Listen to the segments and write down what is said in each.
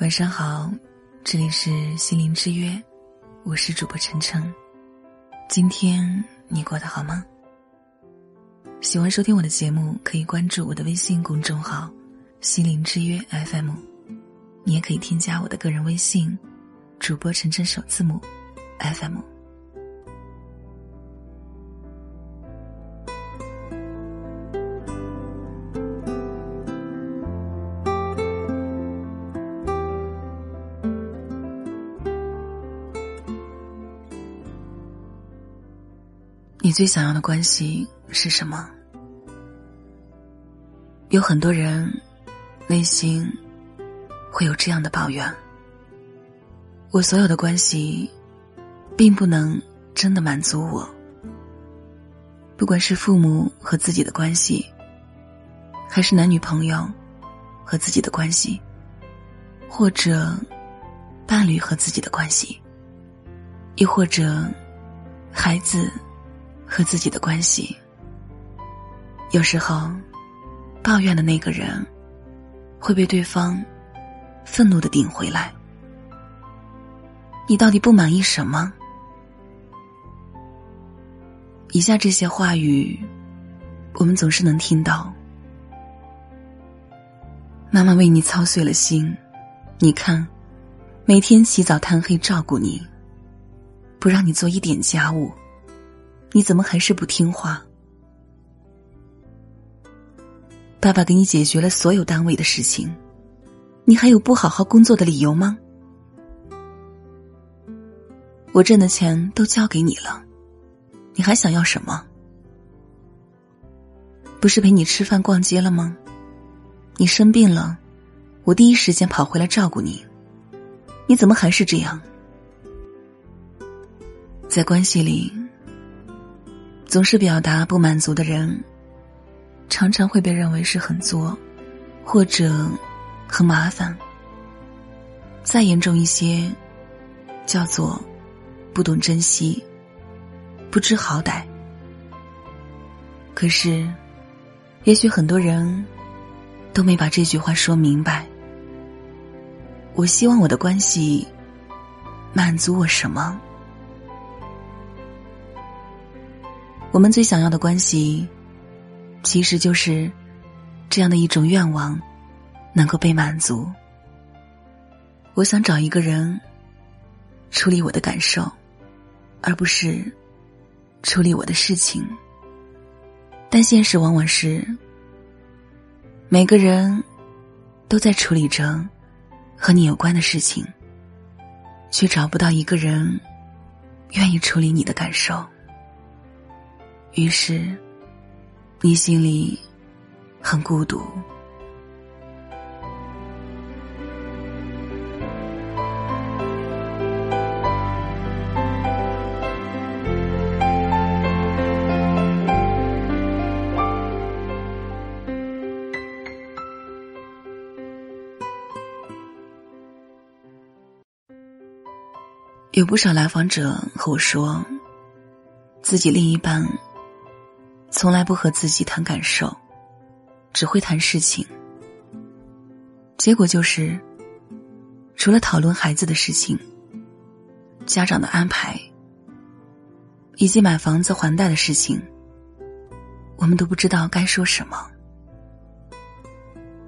晚上好，这里是心灵之约，我是主播晨晨。今天你过得好吗？喜欢收听我的节目，可以关注我的微信公众号“心灵之约 FM”，你也可以添加我的个人微信“主播晨晨首字母 FM”。你最想要的关系是什么？有很多人内心会有这样的抱怨：我所有的关系并不能真的满足我。不管是父母和自己的关系，还是男女朋友和自己的关系，或者伴侣和自己的关系，亦或者孩子。和自己的关系，有时候，抱怨的那个人会被对方愤怒的顶回来。你到底不满意什么？以下这些话语，我们总是能听到。妈妈为你操碎了心，你看，每天起早贪黑照顾你，不让你做一点家务。你怎么还是不听话？爸爸给你解决了所有单位的事情，你还有不好好工作的理由吗？我挣的钱都交给你了，你还想要什么？不是陪你吃饭逛街了吗？你生病了，我第一时间跑回来照顾你，你怎么还是这样？在关系里。总是表达不满足的人，常常会被认为是很作，或者很麻烦。再严重一些，叫做不懂珍惜、不知好歹。可是，也许很多人都没把这句话说明白。我希望我的关系满足我什么？我们最想要的关系，其实就是这样的一种愿望，能够被满足。我想找一个人处理我的感受，而不是处理我的事情。但现实往往是，每个人都在处理着和你有关的事情，却找不到一个人愿意处理你的感受。于是，你心里很孤独。有不少来访者和我说，自己另一半。从来不和自己谈感受，只会谈事情。结果就是，除了讨论孩子的事情、家长的安排，以及买房子还贷的事情，我们都不知道该说什么。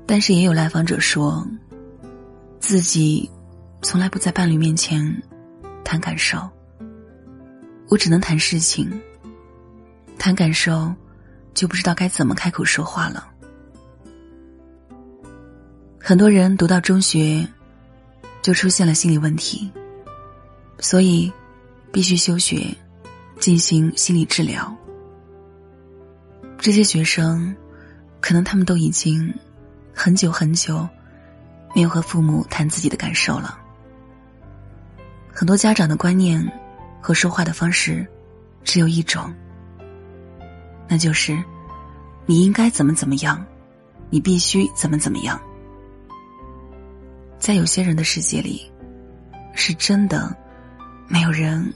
但是也有来访者说，自己从来不在伴侣面前谈感受，我只能谈事情。谈感受，就不知道该怎么开口说话了。很多人读到中学，就出现了心理问题，所以必须休学，进行心理治疗。这些学生，可能他们都已经很久很久没有和父母谈自己的感受了。很多家长的观念和说话的方式，只有一种。那就是，你应该怎么怎么样，你必须怎么怎么样。在有些人的世界里，是真的没有人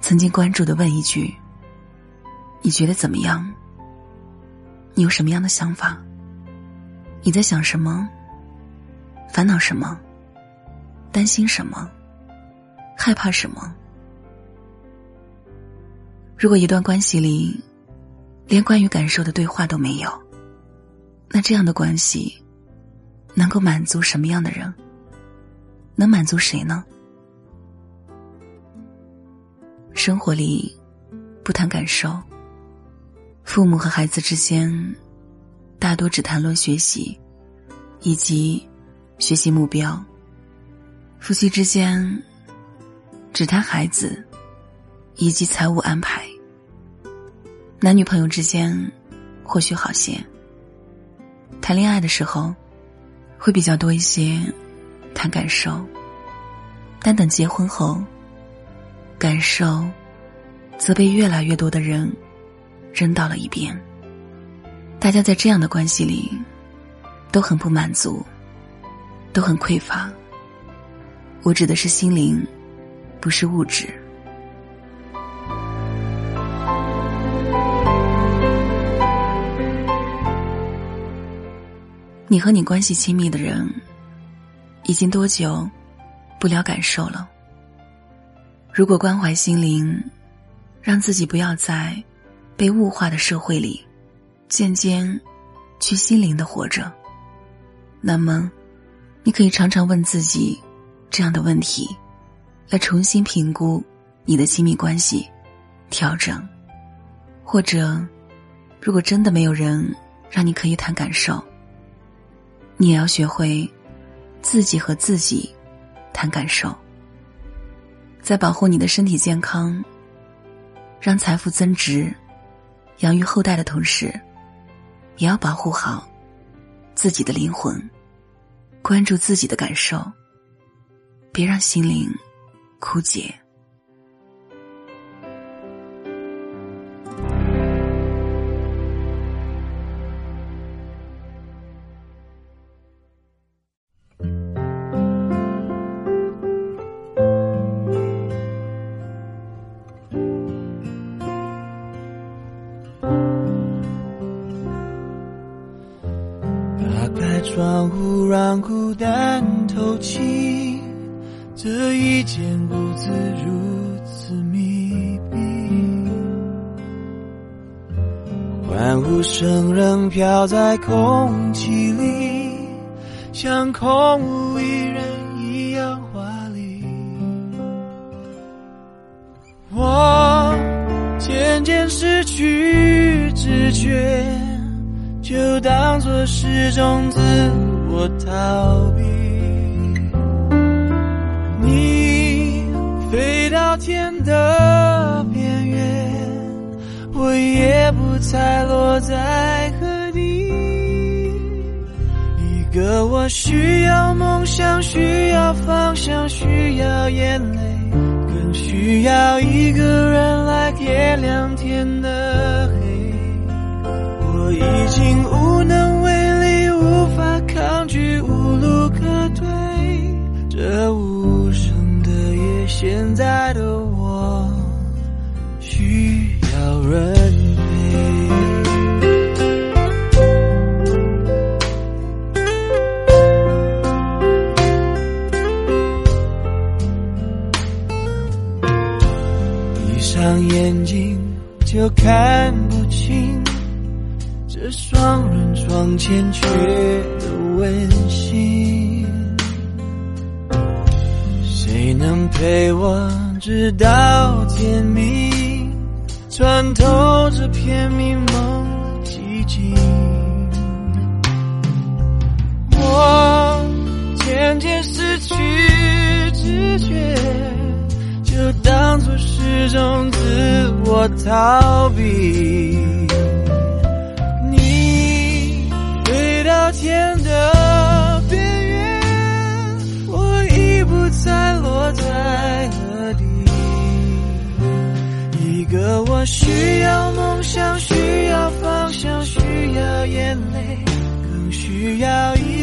曾经关注的问一句：“你觉得怎么样？你有什么样的想法？你在想什么？烦恼什么？担心什么？害怕什么？如果一段关系里，连关于感受的对话都没有，那这样的关系，能够满足什么样的人？能满足谁呢？生活里，不谈感受。父母和孩子之间，大多只谈论学习，以及学习目标。夫妻之间，只谈孩子，以及财务安排。男女朋友之间，或许好些。谈恋爱的时候，会比较多一些谈感受，但等结婚后，感受则被越来越多的人扔到了一边。大家在这样的关系里，都很不满足，都很匮乏。我指的是心灵，不是物质。你和你关系亲密的人，已经多久不聊感受了？如果关怀心灵，让自己不要在被物化的社会里渐渐去心灵的活着，那么你可以常常问自己这样的问题，来重新评估你的亲密关系，调整。或者，如果真的没有人让你可以谈感受。你也要学会自己和自己谈感受，在保护你的身体健康、让财富增值、养育后代的同时，也要保护好自己的灵魂，关注自己的感受，别让心灵枯竭。窗户让孤单透气，这一间屋子如此密闭，欢呼声仍飘在空气里，像空无一人一样华丽。我渐渐失去知觉。就当作是种自我逃避。你飞到天的边缘，我也不猜落在何地。一个我需要梦想，需要方向，需要眼泪，更需要一个人来点亮天的。已经无能为力，无法抗拒，无路可退。这无声的夜，现在的我需要人陪。闭上眼睛，就看不清。这双人床欠缺的温馨，谁能陪我直到天明，穿透这片迷蒙寂静？我渐渐失去知觉，就当作是种自我逃避。需要一